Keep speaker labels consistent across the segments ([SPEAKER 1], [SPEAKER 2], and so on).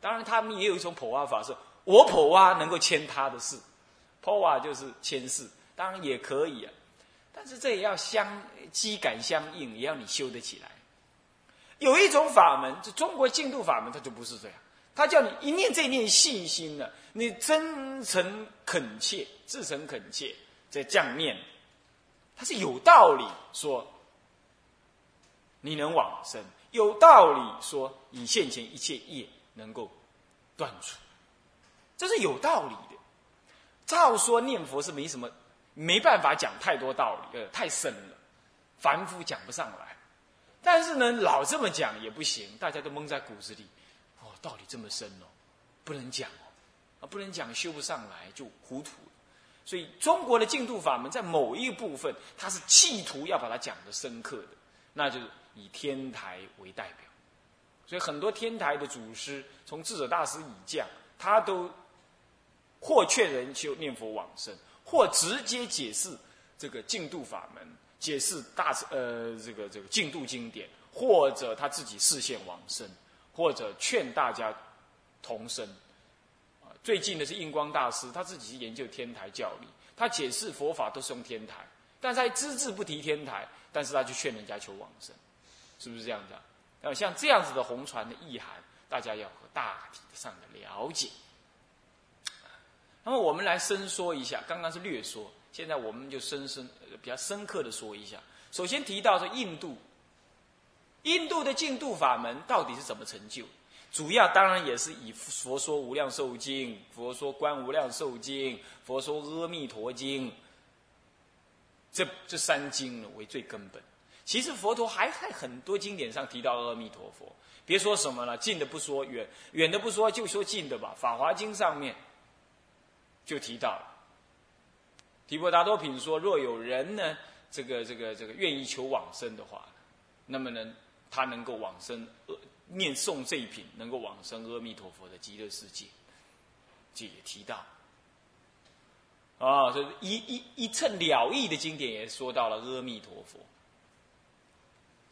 [SPEAKER 1] 当然，他们也有一种破瓦法，是我破瓦能够牵他的事，破瓦就是牵事，当然也可以啊。但是这也要相机感相应，也要你修得起来。有一种法门，就中国净土法门，它就不是这样。他叫你一念这念信心呢，你真诚恳切、至诚恳切在降念，他是有道理说你能往生，有道理说你现前一切业。能够断除，这是有道理的。照说念佛是没什么，没办法讲太多道理，呃，太深了，凡夫讲不上来。但是呢，老这么讲也不行，大家都蒙在骨子里。哦，道理这么深哦，不能讲哦，啊，不能讲，修不上来就糊涂。所以中国的净土法门在某一部分，它是企图要把它讲的深刻的，那就是以天台为代表。所以很多天台的祖师，从智者大师以降，他都或劝人修念佛往生，或直接解释这个净度法门，解释大呃这个这个净度经典，或者他自己视现往生，或者劝大家同生。啊，最近的是印光大师，他自己研究天台教理，他解释佛法都是用天台，但是他只字不提天台，但是他去劝人家求往生，是不是这样子？呃，像这样子的红船的意涵，大家要大体上的了解。那么我们来深说一下，刚刚是略说，现在我们就深深比较深刻的说一下。首先提到说印度，印度的净度法门到底是怎么成就？主要当然也是以佛说无量寿经、佛说观无量寿经、佛说阿弥陀经这这三经为最根本。其实佛陀还在很多经典上提到阿弥陀佛，别说什么了，近的不说，远远的不说，就说近的吧。《法华经》上面就提到，提婆达多品说，若有人呢，这个这个这个愿意求往生的话，那么呢，他能够往生，念诵这一品，能够往生阿弥陀佛的极乐世界，这也提到。啊，这一一一称了义的经典也说到了阿弥陀佛。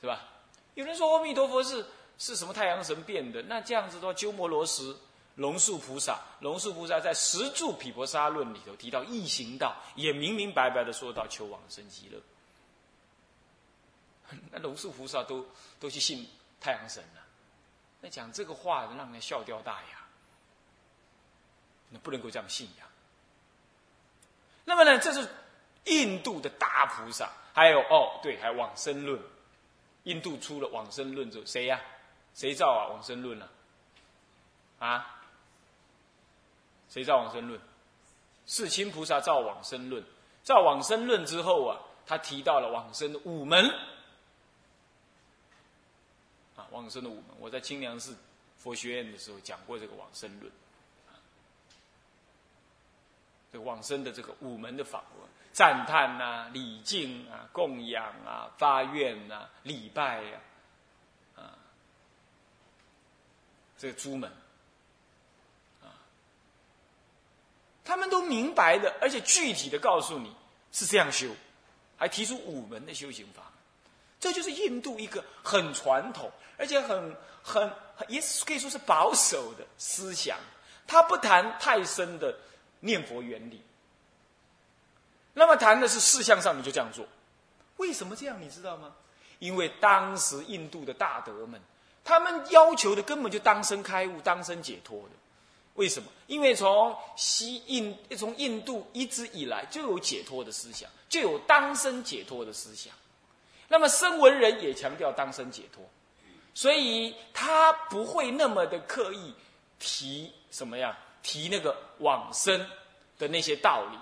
[SPEAKER 1] 对吧？有人说阿弥陀佛是是什么太阳神变的？那这样子的话，鸠摩罗什、龙树菩萨、龙树菩萨在《十住毗婆沙论》里头提到异行道，也明明白白的说到求往生极乐。那龙树菩萨都都去信太阳神了，那讲这个话让人笑掉大牙。那不能够这样信仰。那么呢，这是印度的大菩萨，还有哦，对，还有往生论。印度出了往生论，之后，谁呀？谁造啊？往生论呢？啊？谁造往生论？世亲菩萨造往生论。造往生论之后啊，他提到了往生的五门。啊，往生的五门，我在清凉寺佛学院的时候讲过这个往生论。这个往生的这个五门的法。赞叹呐，礼敬啊，供养啊，发愿呐，礼拜呀，啊，这个诸门，啊，他们都明白的，而且具体的告诉你是这样修，还提出五门的修行法，这就是印度一个很传统，而且很很也可以说是保守的思想，他不谈太深的念佛原理。那么谈的是事项上，你就这样做。为什么这样？你知道吗？因为当时印度的大德们，他们要求的根本就当生开悟、当生解脱的。为什么？因为从西印、从印度一直以来就有解脱的思想，就有当生解脱的思想。那么声闻人也强调当生解脱，所以他不会那么的刻意提什么呀？提那个往生的那些道理，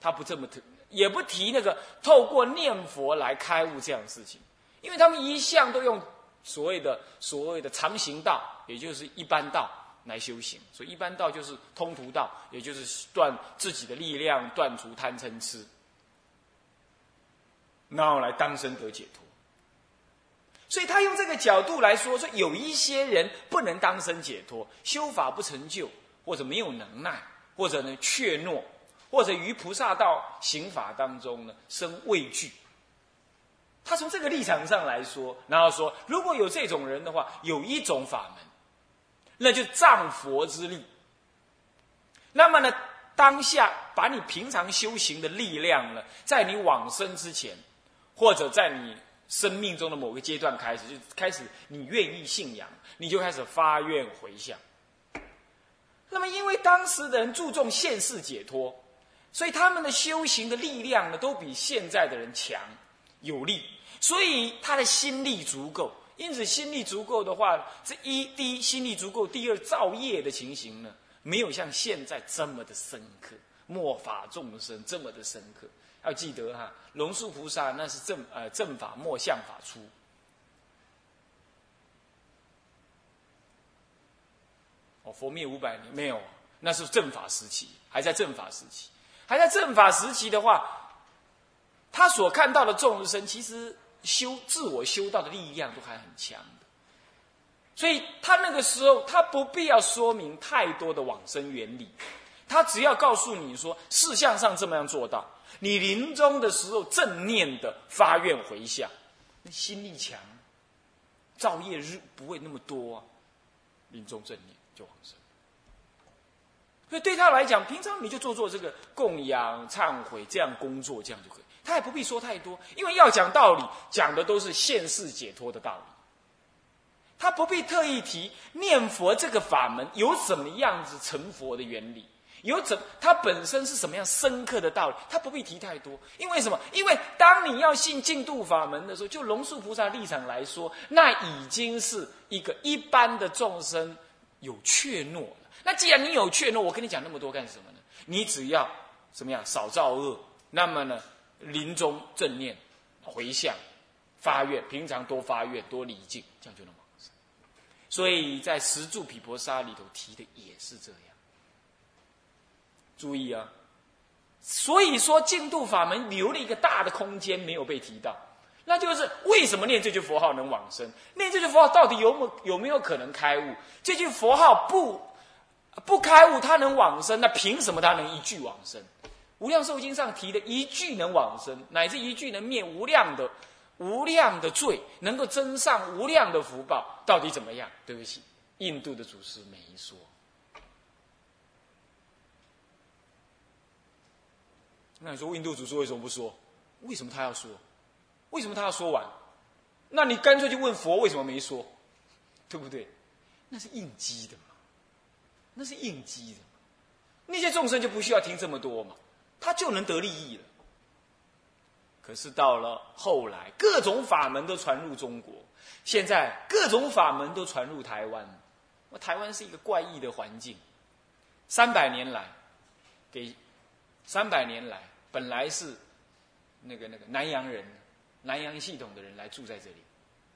[SPEAKER 1] 他不这么提。也不提那个透过念佛来开悟这样的事情，因为他们一向都用所谓的所谓的常行道，也就是一般道来修行。所以一般道就是通途道，也就是断自己的力量，断除贪嗔痴，然后来当生得解脱。所以他用这个角度来说，说有一些人不能当生解脱，修法不成就，或者没有能耐，或者呢怯懦。或者于菩萨道行法当中呢生畏惧，他从这个立场上来说，然后说如果有这种人的话，有一种法门，那就仗佛之力。那么呢，当下把你平常修行的力量呢，在你往生之前，或者在你生命中的某个阶段开始，就开始你愿意信仰，你就开始发愿回向。那么，因为当时的人注重现世解脱，所以他们的修行的力量呢，都比现在的人强有力，所以他的心力足够。因此，心力足够的话，这一第一心力足够，第二造业的情形呢？没有像现在这么的深刻，末法众生这么的深刻。要记得哈，龙树菩萨那是正呃正法末相法出。哦，佛灭五百年没有，那是正法时期，还在正法时期，还在正法时期的话，他所看到的众生，其实修自我修道的力量都还很强的。所以他那个时候，他不必要说明太多的往生原理，他只要告诉你说，事项上这么样做到，你临终的时候正念的发愿回向，心力强，造业日不会那么多啊，临终正念就往生。所以对他来讲，平常你就做做这个供养、忏悔这样工作，这样就可以，他也不必说太多，因为要讲道理，讲的都是现世解脱的道理。他不必特意提念佛这个法门有什么样子成佛的原理，有怎它本身是什么样深刻的道理，他不必提太多。因为什么？因为当你要信净度法门的时候，就龙树菩萨立场来说，那已经是一个一般的众生有怯懦了。那既然你有怯懦，我跟你讲那么多干什么呢？你只要怎么样少造恶，那么呢，临终正念回向发愿，平常多发愿多礼敬，这样就能往生。所以在十住毗婆沙里头提的也是这样。注意啊，所以说净度法门留了一个大的空间没有被提到，那就是为什么念这句佛号能往生？念这句佛号到底有没有没有可能开悟？这句佛号不不开悟，他能往生？那凭什么他能一句往生？无量寿经上提的一句能往生，乃至一句能灭无量的。无量的罪能够增上无量的福报，到底怎么样？对不起，印度的祖师没说。那你说印度祖师为什么不说？为什么他要说？为什么他要说完？那你干脆就问佛为什么没说？对不对？那是应激的，那是应激的。那些众生就不需要听这么多嘛，他就能得利益了。可是到了后来，各种法门都传入中国，现在各种法门都传入台湾。台湾是一个怪异的环境，三百年来，给三百年来本来是那个那个南洋人、南洋系统的人来住在这里，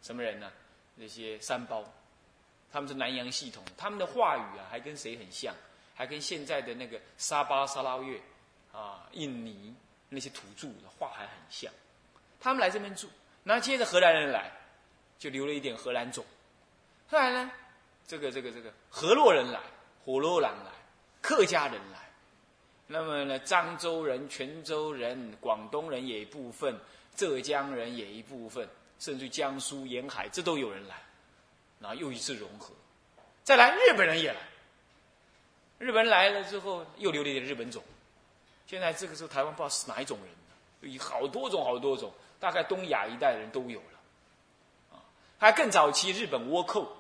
[SPEAKER 1] 什么人呢？那些山包，他们是南洋系统，他们的话语啊，还跟谁很像？还跟现在的那个沙巴、沙拉越啊、印尼。那些土著的话还很像，他们来这边住，那接着荷兰人来，就留了一点荷兰种。后来呢，这个这个这个河洛人来，火洛兰来，客家人来，那么呢，漳州人、泉州人、广东人也一部分，浙江人也一部分，甚至江苏沿海这都有人来，然后又一次融合。再来，日本人也来，日本人来了之后，又留了一点日本种。现在这个时候，台湾不知道是哪一种人，有好多种好多种，大概东亚一带的人都有了，啊，还更早期日本倭寇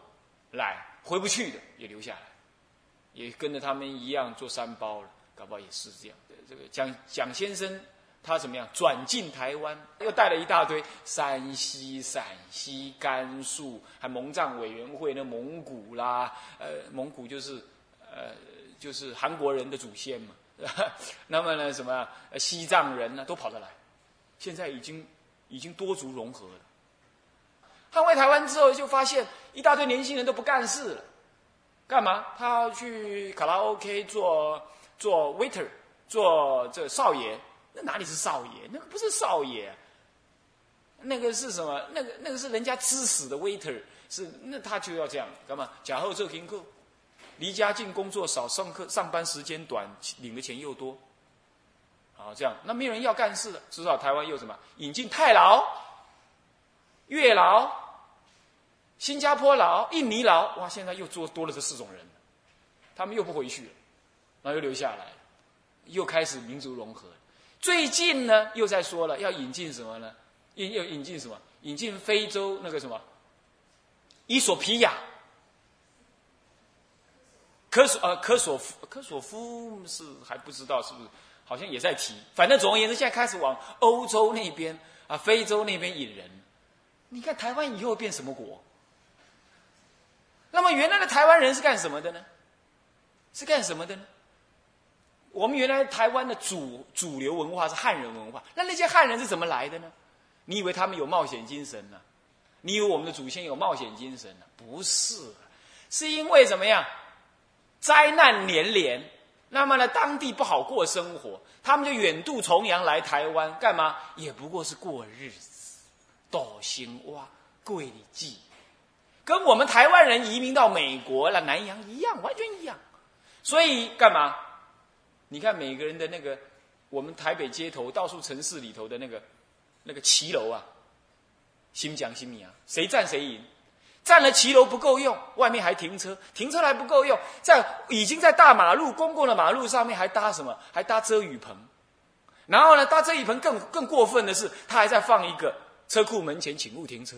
[SPEAKER 1] 来回不去的也留下来，也跟着他们一样做山包了，搞不好也是这样。这个蒋蒋先生他怎么样转进台湾，又带了一大堆山西、陕西、甘肃，还蒙藏委员会那蒙古啦，呃，蒙古就是呃就是韩国人的祖先嘛。那么呢，什么西藏人呢，都跑得来。现在已经已经多族融合了。捍卫台湾之后，就发现一大堆年轻人都不干事了，干嘛？他要去卡拉 OK 做做 waiter，做这少爷。那哪里是少爷？那个不是少爷，那个是什么？那个那个是人家吃死的 waiter。是那他就要这样干嘛？假后做听课。离家近，工作少，上课上班时间短，领的钱又多，好这样，那没有人要干事了。至少台湾又什么？引进太劳、月劳、新加坡佬、印尼佬，哇，现在又多多了这四种人，他们又不回去了，然后又留下来，又开始民族融合。最近呢，又在说了要引进什么呢？引又引进什么？引进非洲那个什么？伊索皮亚。科索呃科索夫科索夫是还不知道是不是，好像也在提。反正总而言之，现在开始往欧洲那边啊、非洲那边引人。你看台湾以后变什么国？那么原来的台湾人是干什么的呢？是干什么的呢？我们原来台湾的主主流文化是汉人文化，那那些汉人是怎么来的呢？你以为他们有冒险精神呢？你以为我们的祖先有冒险精神呢？不是，是因为怎么样？灾难连连，那么呢，当地不好过生活，他们就远渡重洋来台湾干嘛？也不过是过日子，斗心哇，贵里记，跟我们台湾人移民到美国了南洋一样，完全一样。所以干嘛？你看每个人的那个，我们台北街头到处城市里头的那个那个骑楼啊，新讲新米啊，谁占谁赢？占了骑楼不够用，外面还停车，停车还不够用，在已经在大马路公共的马路上面还搭什么？还搭遮雨棚。然后呢，搭遮雨棚更更过分的是，他还在放一个车库门前请勿停车，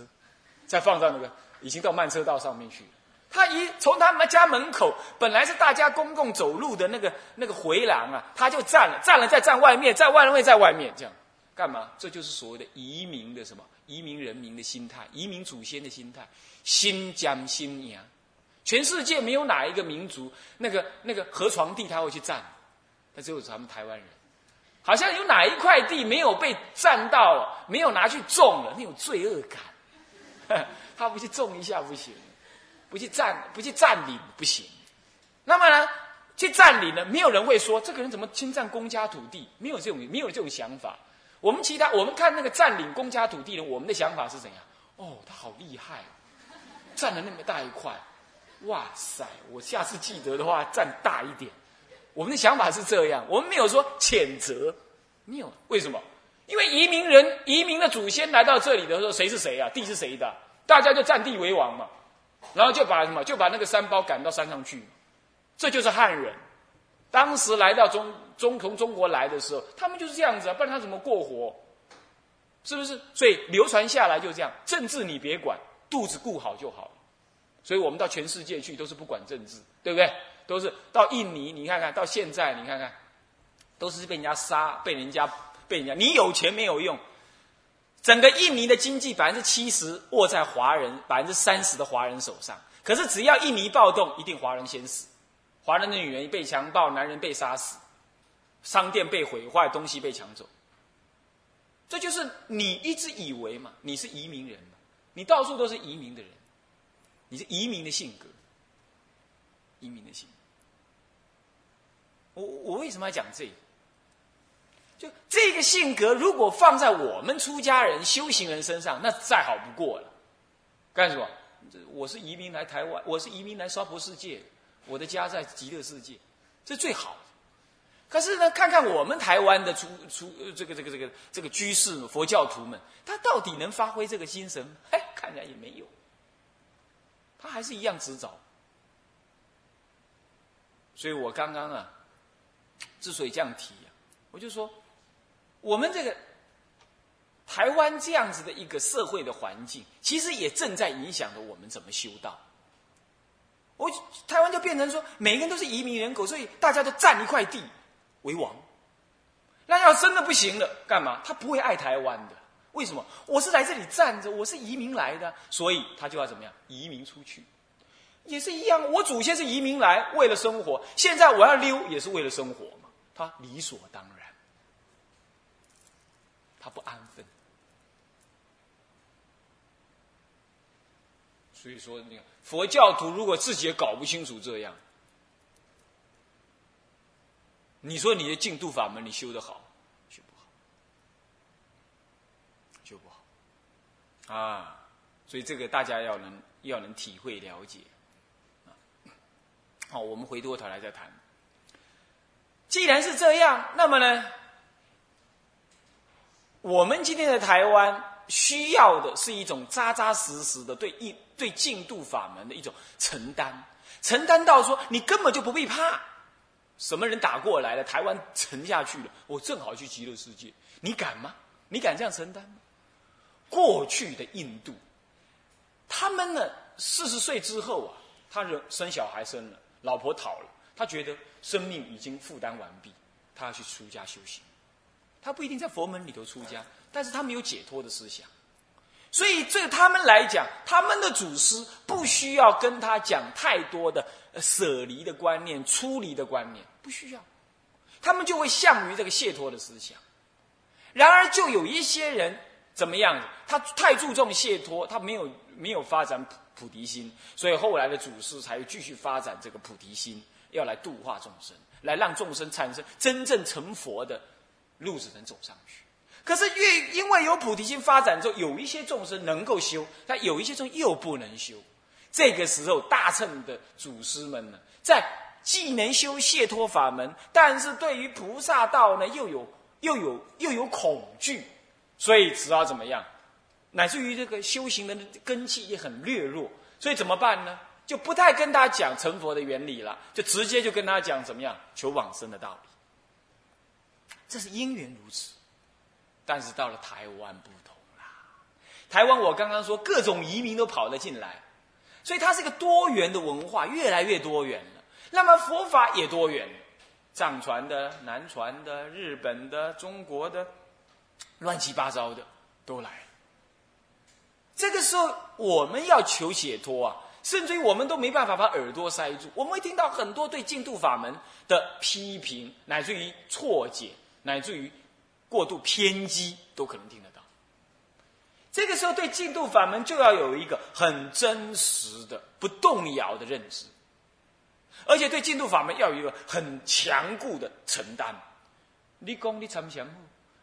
[SPEAKER 1] 再放到那个已经到慢车道上面去了。他一从他们家门口本来是大家公共走路的那个那个回廊啊，他就占了，占了再站外面，在外面在外面这样干嘛？这就是所谓的移民的什么？移民人民的心态，移民祖先的心态。新疆、新娘，全世界没有哪一个民族，那个那个河床地他会去占，那只有咱们台湾人。好像有哪一块地没有被占到了，没有拿去种了，那种罪恶感，他不去种一下不行，不去占，不去占领不行。那么呢，去占领呢，没有人会说这个人怎么侵占公家土地，没有这种没有这种想法。我们其他我们看那个占领公家土地的，我们的想法是怎样？哦，他好厉害。占了那么大一块，哇塞！我下次记得的话，占大一点。我们的想法是这样，我们没有说谴责，没有。为什么？因为移民人、移民的祖先来到这里的时候，谁是谁啊？地是谁的？大家就占地为王嘛。然后就把什么？就把那个山包赶到山上去。这就是汉人。当时来到中中从中国来的时候，他们就是这样子啊，不然他怎么过活？是不是？所以流传下来就这样。政治你别管。肚子顾好就好了，所以我们到全世界去都是不管政治，对不对？都是到印尼，你看看到现在，你看看，都是被人家杀，被人家被人家。你有钱没有用，整个印尼的经济百分之七十握在华人百分之三十的华人手上。可是只要印尼暴动，一定华人先死，华人的女人被强暴，男人被杀死，商店被毁坏，东西被抢走。这就是你一直以为嘛，你是移民人嘛。你到处都是移民的人，你是移民的性格，移民的性格。我我为什么要讲这个？就这个性格，如果放在我们出家人、修行人身上，那再好不过了。干什么？我是移民来台湾，我是移民来娑婆世界，我的家在极乐世界，这最好。可是呢，看看我们台湾的出出这个这个这个这个居士佛教徒们，他到底能发挥这个精神？哎，看来也没有，他还是一样执着。所以我刚刚啊，之所以这样提啊，我就说，我们这个台湾这样子的一个社会的环境，其实也正在影响着我们怎么修道。我台湾就变成说，每个人都是移民人口，所以大家都占一块地。为王，那要真的不行了，干嘛？他不会爱台湾的。为什么？我是来这里站着，我是移民来的，所以他就要怎么样？移民出去，也是一样。我祖先是移民来，为了生活，现在我要溜，也是为了生活嘛。他理所当然，他不安分。所以说，你看佛教徒如果自己也搞不清楚这样。你说你的净度法门你修得好，修不好，修不好，啊，所以这个大家要能要能体会了解，啊，好，我们回过头来再谈。既然是这样，那么呢，我们今天的台湾需要的是一种扎扎实实的对一对净度法门的一种承担，承担到说你根本就不必怕，什么人打过来了，台湾沉下去了，我正好去极乐世界，你敢吗？你敢这样承担吗？过去的印度，他们呢四十岁之后啊，他人生小孩生了，老婆讨了，他觉得生命已经负担完毕，他要去出家修行。他不一定在佛门里头出家，但是他没有解脱的思想，所以对他们来讲，他们的祖师不需要跟他讲太多的舍离的观念、出离的观念，不需要，他们就会向于这个解脱的思想。然而，就有一些人怎么样？他太注重解脱，他没有没有发展菩菩提心，所以后来的祖师才继续发展这个菩提心，要来度化众生，来让众生产生真正成佛的。路子能走上去，可是越因为有菩提心发展之后，有一些众生能够修，但有一些众又不能修。这个时候，大乘的祖师们呢，在既能修解脱法门，但是对于菩萨道呢，又有又有又有恐惧，所以只要怎么样，乃至于这个修行的根气也很略弱，所以怎么办呢？就不太跟他讲成佛的原理了，就直接就跟他讲怎么样求往生的道理。这是因缘如此，但是到了台湾不同啦。台湾我刚刚说各种移民都跑了进来，所以它是一个多元的文化，越来越多元了。那么佛法也多元，藏传的、南传的、日本的、中国的，乱七八糟的都来。这个时候我们要求解脱啊，甚至于我们都没办法把耳朵塞住，我们会听到很多对净土法门的批评，乃至于错解。乃至于过度偏激都可能听得到。这个时候，对净土法门就要有一个很真实的、不动摇的认知，而且对净土法门要有一个很强固的承担。你功你参禅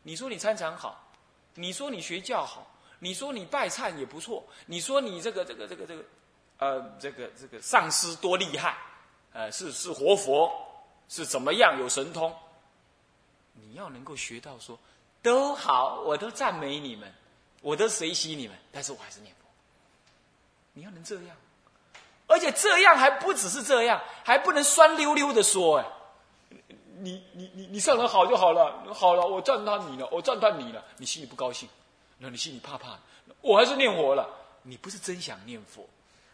[SPEAKER 1] 你说你参禅好，你说你学教好，你说你拜忏也不错，你说你这个这个这个这个，呃，这个这个上师多厉害，呃，是是活佛，是怎么样有神通。你要能够学到说，都好，我都赞美你们，我都随喜你们，但是我还是念佛。你要能这样，而且这样还不只是这样，还不能酸溜溜的说，哎，你你你你上人好就好了，好了，我赞叹你了，我赞叹你了，你心里不高兴，那你心里怕怕，我还是念佛了，你不是真想念佛，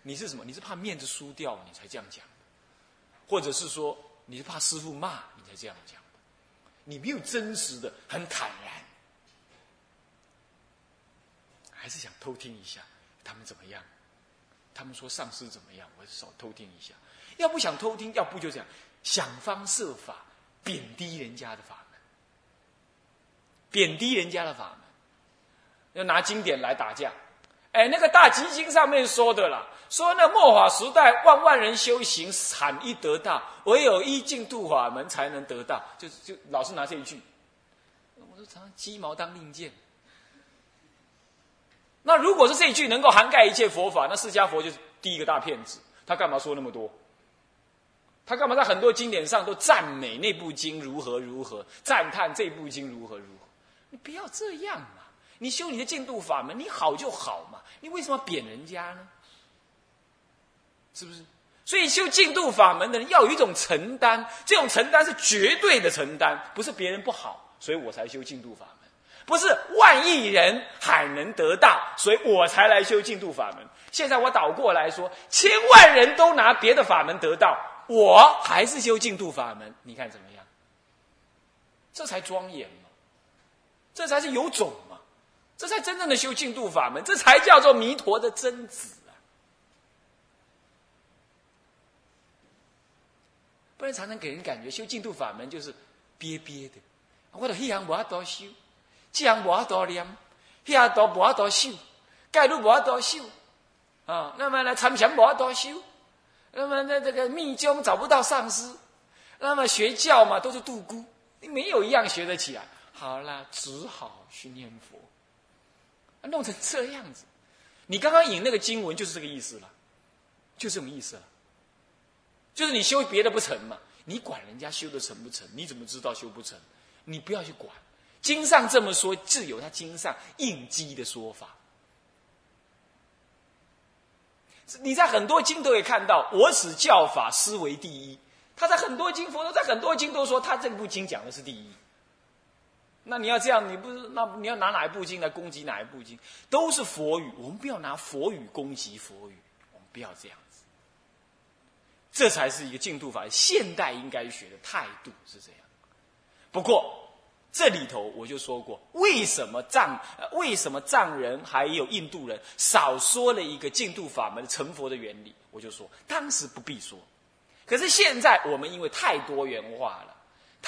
[SPEAKER 1] 你是什么？你是怕面子输掉，你才这样讲，或者是说你是怕师傅骂，你才这样讲。你没有真实的、很坦然，还是想偷听一下他们怎么样？他们说上司怎么样？我少偷听一下。要不想偷听，要不就这样想方设法贬低人家的法门，贬低人家的法门，要拿经典来打架。哎，那个大基金上面说的啦，说那末法时代万万人修行惨一得道，唯有一净度法门才能得到，就就老是拿这一句。我说常鸡毛当令箭。那如果是这一句能够涵盖一切佛法，那释迦佛就是第一个大骗子。他干嘛说那么多？他干嘛在很多经典上都赞美那部经如何如何，赞叹这部经如何如何？你不要这样嘛！你修你的净度法门，你好就好嘛。你为什么贬人家呢？是不是？所以修净度法门的人要有一种承担，这种承担是绝对的承担，不是别人不好，所以我才修净度法门；不是万亿人还能得到，所以我才来修净度法门。现在我倒过来说，千万人都拿别的法门得到，我还是修净度法门，你看怎么样？这才庄严嘛，这才是有种。这才真正的修净度法门，这才叫做弥陀的真子啊！不然常常给人感觉修净度法门就是憋憋的。我的一行无多修，这行无多念，那行多无法多修，盖路无多修啊。那么呢，参禅无多修，那么那这个密宗找不到上师，那么学教嘛都是度孤，你没有一样学得起来。好了，只好去念佛。弄成这样子，你刚刚引那个经文就是这个意思了，就这种意思了。就是你修别的不成嘛，你管人家修的成不成？你怎么知道修不成？你不要去管，经上这么说，自有他经上应机的说法。你在很多经都可以看到，我此教法思为第一。他在很多经，佛说在很多经都说他这部经讲的是第一。那你要这样，你不是那你要拿哪一部经来攻击哪一部经？都是佛语，我们不要拿佛语攻击佛语，我们不要这样子。这才是一个净土法，现代应该学的态度是这样。不过。这里头我就说过，为什么藏为什么藏人还有印度人少说了一个净土法门成佛的原理？我就说当时不必说，可是现在我们因为太多元化了，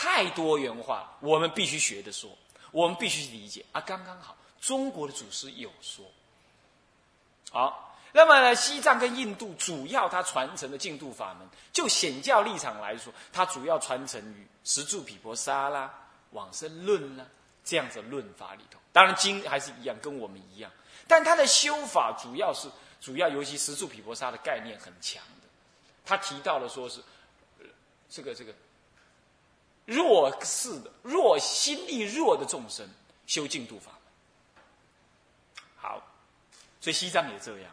[SPEAKER 1] 太多元化，我们必须学的说，我们必须理解啊，刚刚好，中国的祖师有说，好，那么呢，西藏跟印度主要它传承的净土法门，就显教立场来说，它主要传承于十住毗婆沙啦。往生论呢，这样子论法里头，当然经还是一样，跟我们一样，但它的修法主要是主要，尤其十住毗婆沙的概念很强的。他提到了说是这个这个弱势的弱心力弱的众生修净土法门。好，所以西藏也这样，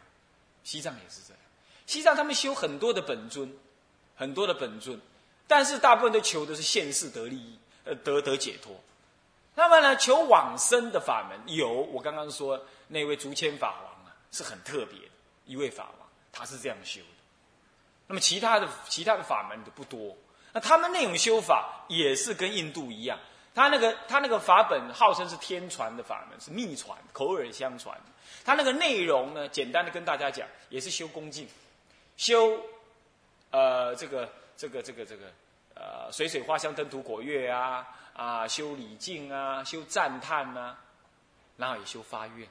[SPEAKER 1] 西藏也是这样。西藏他们修很多的本尊，很多的本尊，但是大部分都求的是现世得利益。呃，得得解脱。那么呢，求往生的法门有，我刚刚说那位竹签法王啊，是很特别的一位法王，他是这样修的。那么其他的其他的法门都不多。那他们那种修法也是跟印度一样，他那个他那个法本号称是天传的法门，是秘传，口耳相传。他那个内容呢，简单的跟大家讲，也是修恭敬，修呃这个这个这个这个。呃，水水花香灯土果月啊，啊，修礼敬啊，修赞叹呐，然后也修发愿，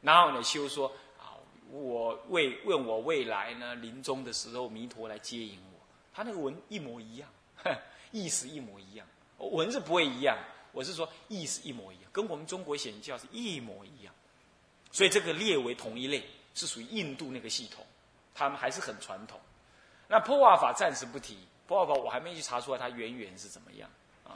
[SPEAKER 1] 然后呢，修说啊，我未问我未来呢，临终的时候，弥陀来接引我，他那个文一模一样，意思一模一样，文字不会一样，我是说意思一模一样，跟我们中国显教是一模一样，所以这个列为同一类，是属于印度那个系统，他们还是很传统。那破瓦法暂时不提。破瓦法，我还没去查出来它渊源是怎么样啊。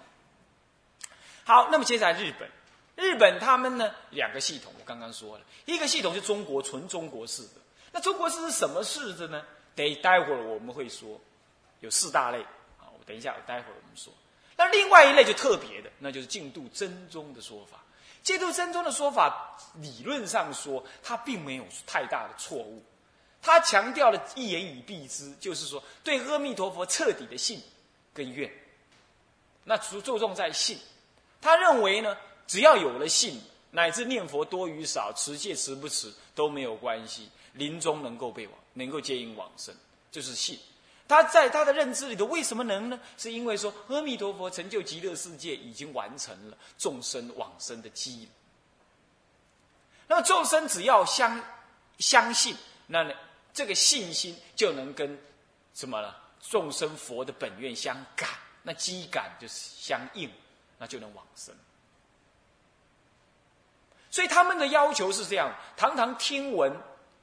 [SPEAKER 1] 好，那么接下来日本，日本他们呢两个系统，我刚刚说了一个系统是中国纯中国式的，那中国式是什么式子呢？得待会儿我们会说，有四大类啊。我等一下，待会儿我们说。那另外一类就特别的，那就是净度真宗的说法。净度真宗的说法，理论上说，它并没有太大的错误。他强调了一言以蔽之，就是说对阿弥陀佛彻底的信跟愿，那注注重在信。他认为呢，只要有了信，乃至念佛多与少，持戒持不持都没有关系，临终能够被往，能够接引往生，就是信。他在他的认知里头，为什么能呢？是因为说阿弥陀佛成就极乐世界，已经完成了众生往生的机。那么众生只要相相信，那呢？这个信心就能跟什么呢？众生佛的本愿相感，那机感就是相应，那就能往生。所以他们的要求是这样：堂堂听闻，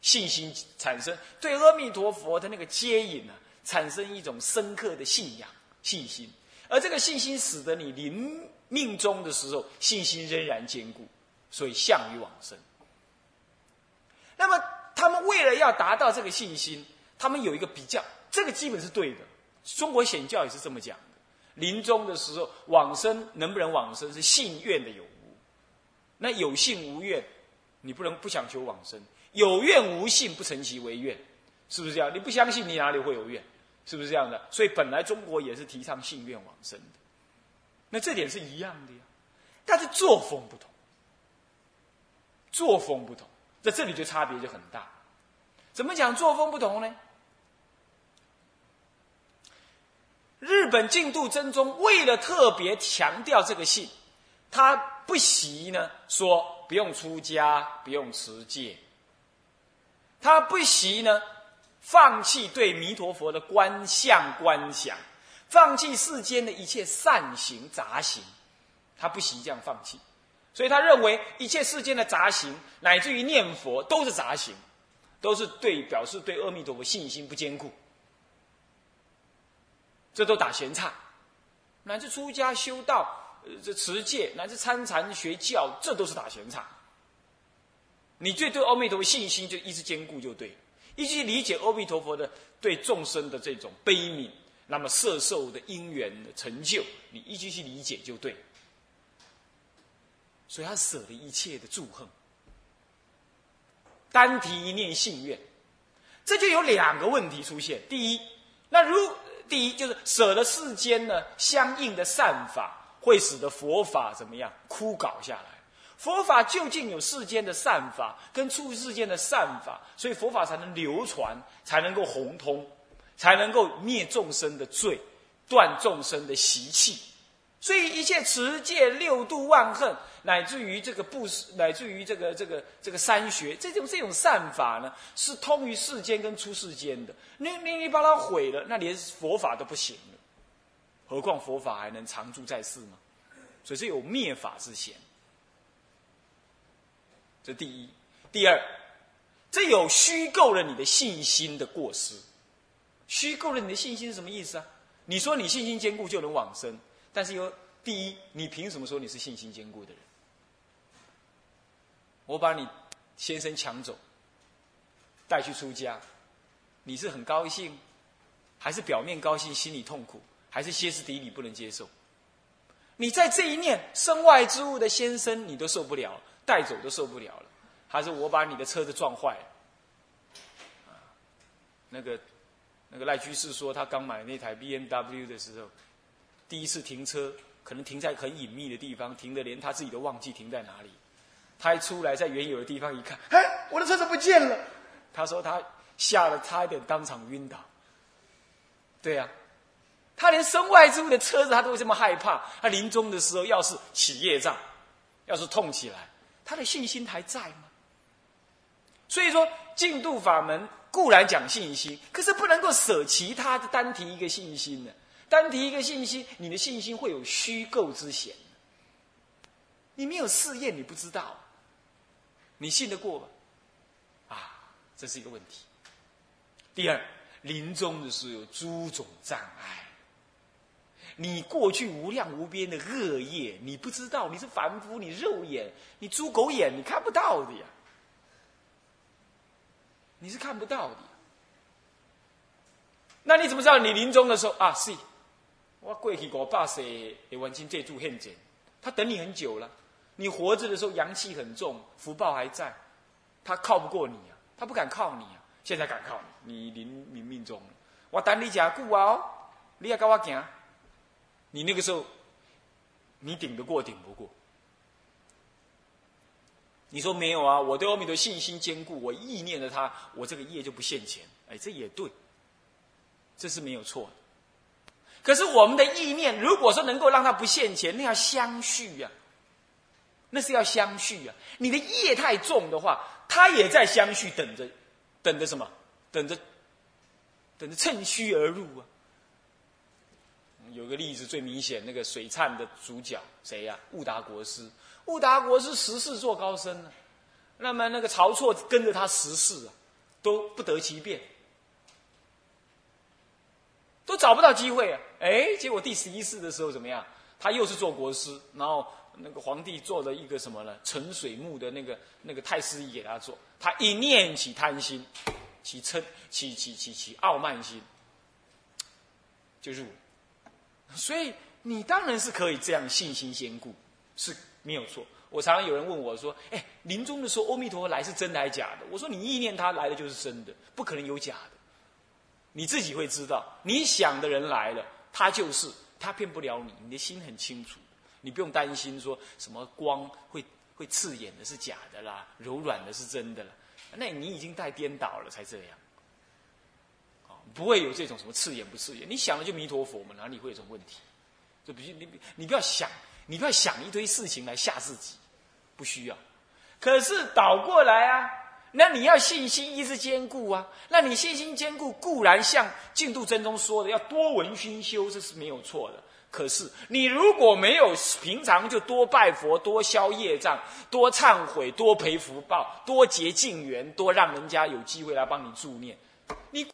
[SPEAKER 1] 信心产生，对阿弥陀佛的那个接引呢，产生一种深刻的信仰信心。而这个信心使得你临命终的时候，信心仍然坚固，所以向于往生。那么。他们为了要达到这个信心，他们有一个比较，这个基本是对的。中国显教也是这么讲的：临终的时候，往生能不能往生是信愿的有无。那有信无愿，你不能不想求往生；有愿无信，不成其为愿，是不是这样？你不相信，你哪里会有愿？是不是这样的？所以本来中国也是提倡信愿往生的。那这点是一样的呀，但是作风不同，作风不同。在这里就差别就很大，怎么讲作风不同呢？日本净度真宗为了特别强调这个信，他不惜呢说不用出家，不用持戒，他不惜呢放弃对弥陀佛的观相观想，放弃世间的一切善行杂行，他不惜这样放弃。所以他认为一切世间的杂行，乃至于念佛都是杂行，都是对表示对阿弥陀佛信心不坚固，这都打闲岔。乃至出家修道，呃这持戒乃至参禅学教，这都是打闲岔。你最对阿弥陀佛信心就一直坚固就对，一句理解阿弥陀佛的对众生的这种悲悯，那么色受的因缘的成就，你一句去理解就对。所以他舍了一切的祝恨，单提一念信愿，这就有两个问题出现。第一，那如第一就是舍了世间呢相应的善法，会使得佛法怎么样枯槁下来？佛法究竟有世间的善法跟出世间的善法，所以佛法才能流传，才能够红通，才能够灭众生的罪，断众生的习气。所以一切持戒、六度万恨，乃至于这个布施，乃至于这个这个这个三学，这种这种善法呢，是通于世间跟出世间的。你你你把它毁了，那连佛法都不行了，何况佛法还能常住在世吗？所以是有灭法之嫌。这第一，第二，这有虚构了你的信心的过失。虚构了你的信心是什么意思啊？你说你信心坚固就能往生，但是有第一，你凭什么说你是信心坚固的人？我把你先生抢走，带去出家，你是很高兴，还是表面高兴，心里痛苦，还是歇斯底里不能接受？你在这一念身外之物的先生，你都受不了。带走都受不了了，还是我把你的车子撞坏了？那个那个赖居士说，他刚买那台 B M W 的时候，第一次停车，可能停在很隐秘的地方，停的连他自己都忘记停在哪里。他一出来，在原有的地方一看，哎，我的车子不见了。他说他吓得差一点当场晕倒。对呀，他连身外之物的车子他都这么害怕，他临终的时候要是起业障，要是痛起来。他的信心还在吗？所以说，净度法门固然讲信心，可是不能够舍其他的单提一个信心呢。单提一个信心，你的信心会有虚构之嫌。你没有试验，你不知道。你信得过吗？啊，这是一个问题。第二，临终的时候有诸种障碍。你过去无量无边的恶业，你不知道，你是凡夫，你肉眼，你猪狗眼，你看不到的呀，你是看不到的。那你怎么知道你临终的时候啊？是，我过去我爸是也完成这柱现前，他等你很久了。你活着的时候阳气很重，福报还在，他靠不过你啊，他不敢靠你啊。现在敢靠你，你临临命中，我等你加久啊，你要跟我行。你那个时候，你顶得过顶不过？你说没有啊？我对阿弥陀信心坚固，我意念的他，我这个业就不现前。哎，这也对，这是没有错的。可是我们的意念，如果说能够让他不现前，那要相续呀，那是要相续呀。你的业太重的话，他也在相续，等着，等着什么？等着，等着趁虚而入啊。有个例子最明显，那个水忏的主角谁呀？悟达国师。悟达国师十世做高僧呢，那么那个曹错跟着他十世啊，都不得其便，都找不到机会啊！哎，结果第十一世的时候怎么样？他又是做国师，然后那个皇帝做了一个什么呢？沉水木的那个那个太师椅给他做，他一念起贪心，起嗔，起起起起傲慢心，就入。所以你当然是可以这样信心坚固，是没有错。我常常有人问我说：“哎，临终的时候，阿弥陀佛来是真的还是假的？”我说：“你意念他来的就是真的，不可能有假的。你自己会知道，你想的人来了，他就是他骗不了你。你的心很清楚，你不用担心说什么光会会刺眼的是假的啦，柔软的是真的啦。那你已经太颠倒了，才这样。”不会有这种什么刺眼不刺眼，你想了就弥陀佛嘛，哪里会有这种问题？就比如你你不要想，你不要想一堆事情来吓自己，不需要。可是倒过来啊，那你要信心一直坚固啊。那你信心坚固固然像净度真宗说的，要多闻熏修，这是没有错的。可是你如果没有平常就多拜佛、多消业障、多忏悔、多培福报、多结净缘、多让人家有机会来帮你助念，你。